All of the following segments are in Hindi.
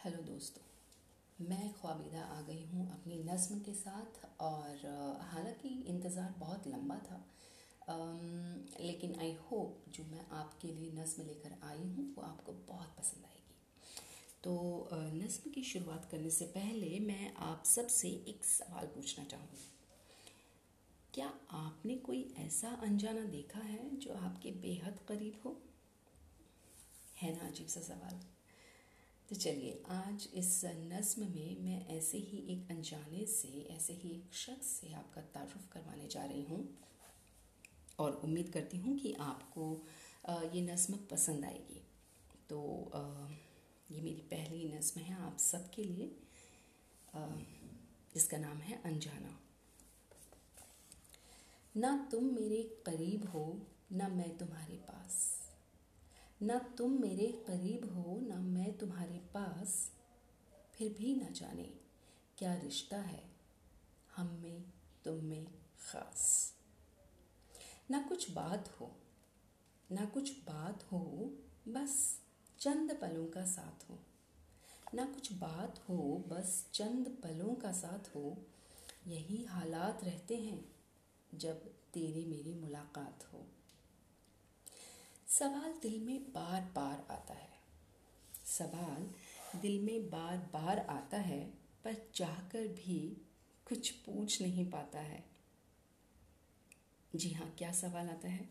हेलो दोस्तों, मैं ख्वाबिदा आ गई हूँ अपनी नज़म के साथ और हालाँकि इंतज़ार बहुत लंबा था। लेकिन आई होप जो मैं आपके लिए नज़म लेकर आई हूँ वो आपको बहुत पसंद आएगी। तो नज़म की शुरुआत करने से पहले मैं आप सबसे एक सवाल पूछना चाहूँगी। क्या आपने कोई ऐसा अनजाना देखा है जो आपके बेहद करीब हो? है ना अजीब सा सवाल। तो चलिए, आज इस नज्म में मैं ऐसे ही एक अनजाने से, ऐसे ही एक शख्स से आपका तारुफ करवाने जा रही हूँ। और उम्मीद करती हूँ कि आपको ये नज्म पसंद आएगी। तो ये मेरी पहली नज्म है आप सबके लिए। जिसका नाम है अनजाना। ना तुम मेरे करीब हो, ना मैं तुम्हारे पास। न तुम मेरे करीब हो, ना मैं तुम्हारे पास। फिर भी ना जाने क्या रिश्ता है हम में, तुम में ख़ास। ना कुछ बात हो, ना कुछ बात हो, बस चंद पलों का साथ हो। ना कुछ बात हो, बस चंद पलों का साथ हो। यही हालात रहते हैं जब तेरी मेरी मुलाकात हो। सवाल दिल में बार बार आता है। सवाल दिल में बार बार आता है, पर चाहकर भी कुछ पूछ नहीं पाता है। जी हाँ क्या सवाल आता है?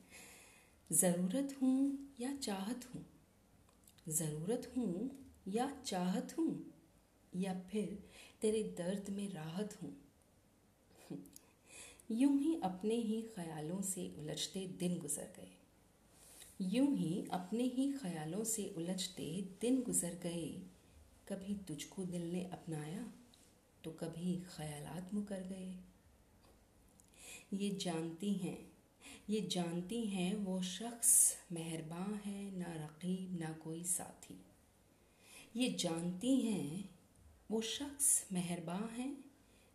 ज़रूरत हूँ या चाहत हूँ? ज़रूरत हूँ या चाहत हूँ? या फिर तेरे दर्द में राहत हूँ? यूँ ही अपने ही ख्यालों से उलझते दिन गुजर गए। यूँ ही अपने ही ख्यालों से उलझते दिन गुजर गए। कभी तुझको दिल ने अपनाया तो कभी ख्यालात मुकर गए। ये जानती हैं, ये जानती हैं वो शख्स मेहरबान है, ना रकीब, ना कोई साथी। ये जानती हैं वो शख्स मेहरबान है,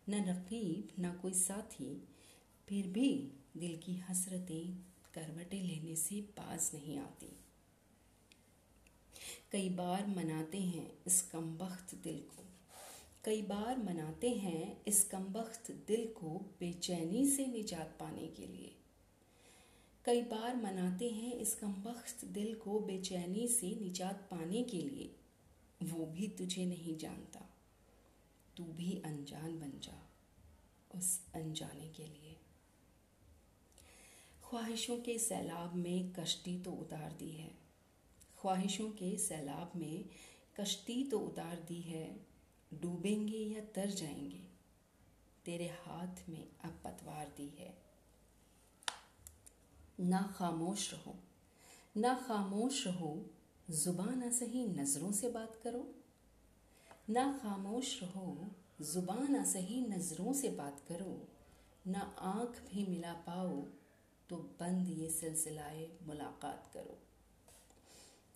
न रकीब, ना कोई साथी। फिर भी दिल की हसरतें करवटें लेने से पास नहीं आती। कई बार मनाते हैं इस कमबख्त दिल को। कई बार मनाते हैं इस कमबख्त दिल को बेचैनी से निजात पाने के लिए। कई बार मनाते हैं इस कमबख्त दिल को बेचैनी से निजात पाने के लिए। वो भी तुझे नहीं जानता। तू भी अनजान बन जा उस अनजाने के लिए। ख्वाहिशों के सैलाब में कश्ती तो उतार दी है। ख्वाहिशों के सैलाब में कश्ती तो उतार दी है। डूबेंगे या तर जाएँगे, तेरे हाथ में अब पतवार दी है। ना खामोश रहो, ना खामोश रहो, ज़ुबान ना सही नज़रों से बात करो। ना खामोश रहो, ज़ुबान ना सही नज़रों से बात करो। ना आँख भी मिला पाओ तो बंद ये सिलसिलाए मुलाकात करो।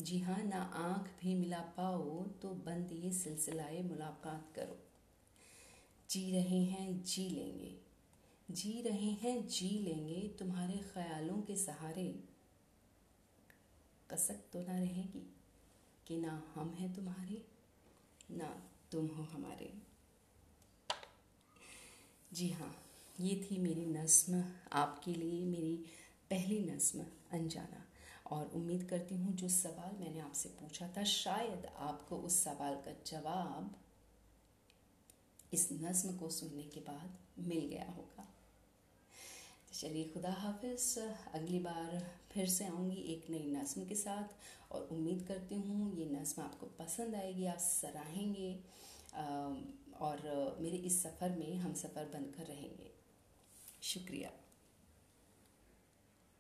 जी हाँ ना आँख भी मिला पाओ तो बंद ये सिलसिलाए मुलाकात करो। जी रहे हैं, जी लेंगे। जी रहे हैं, जी लेंगे तुम्हारे ख्यालों के सहारे। कसक तो ना रहेगी कि ना हम हैं तुम्हारे, ना तुम हो हमारे। जी हाँ। ये थी मेरी नज़्म आपके लिए मेरी पहली नज़्म अनजाना। और उम्मीद करती हूँ जो सवाल मैंने आपसे पूछा था, शायद आपको उस सवाल का जवाब इस नज़्म को सुनने के बाद मिल गया होगा। तो चलिए, खुदा हाफिज, अगली बार फिर से आऊँगी एक नई नज़्म के साथ। और उम्मीद करती हूँ ये नज़्म आपको पसंद आएगी, आप सराहेंगे और मेरे इस सफ़र में हम सफ़र बनकर रहेंगे। शुक्रिया।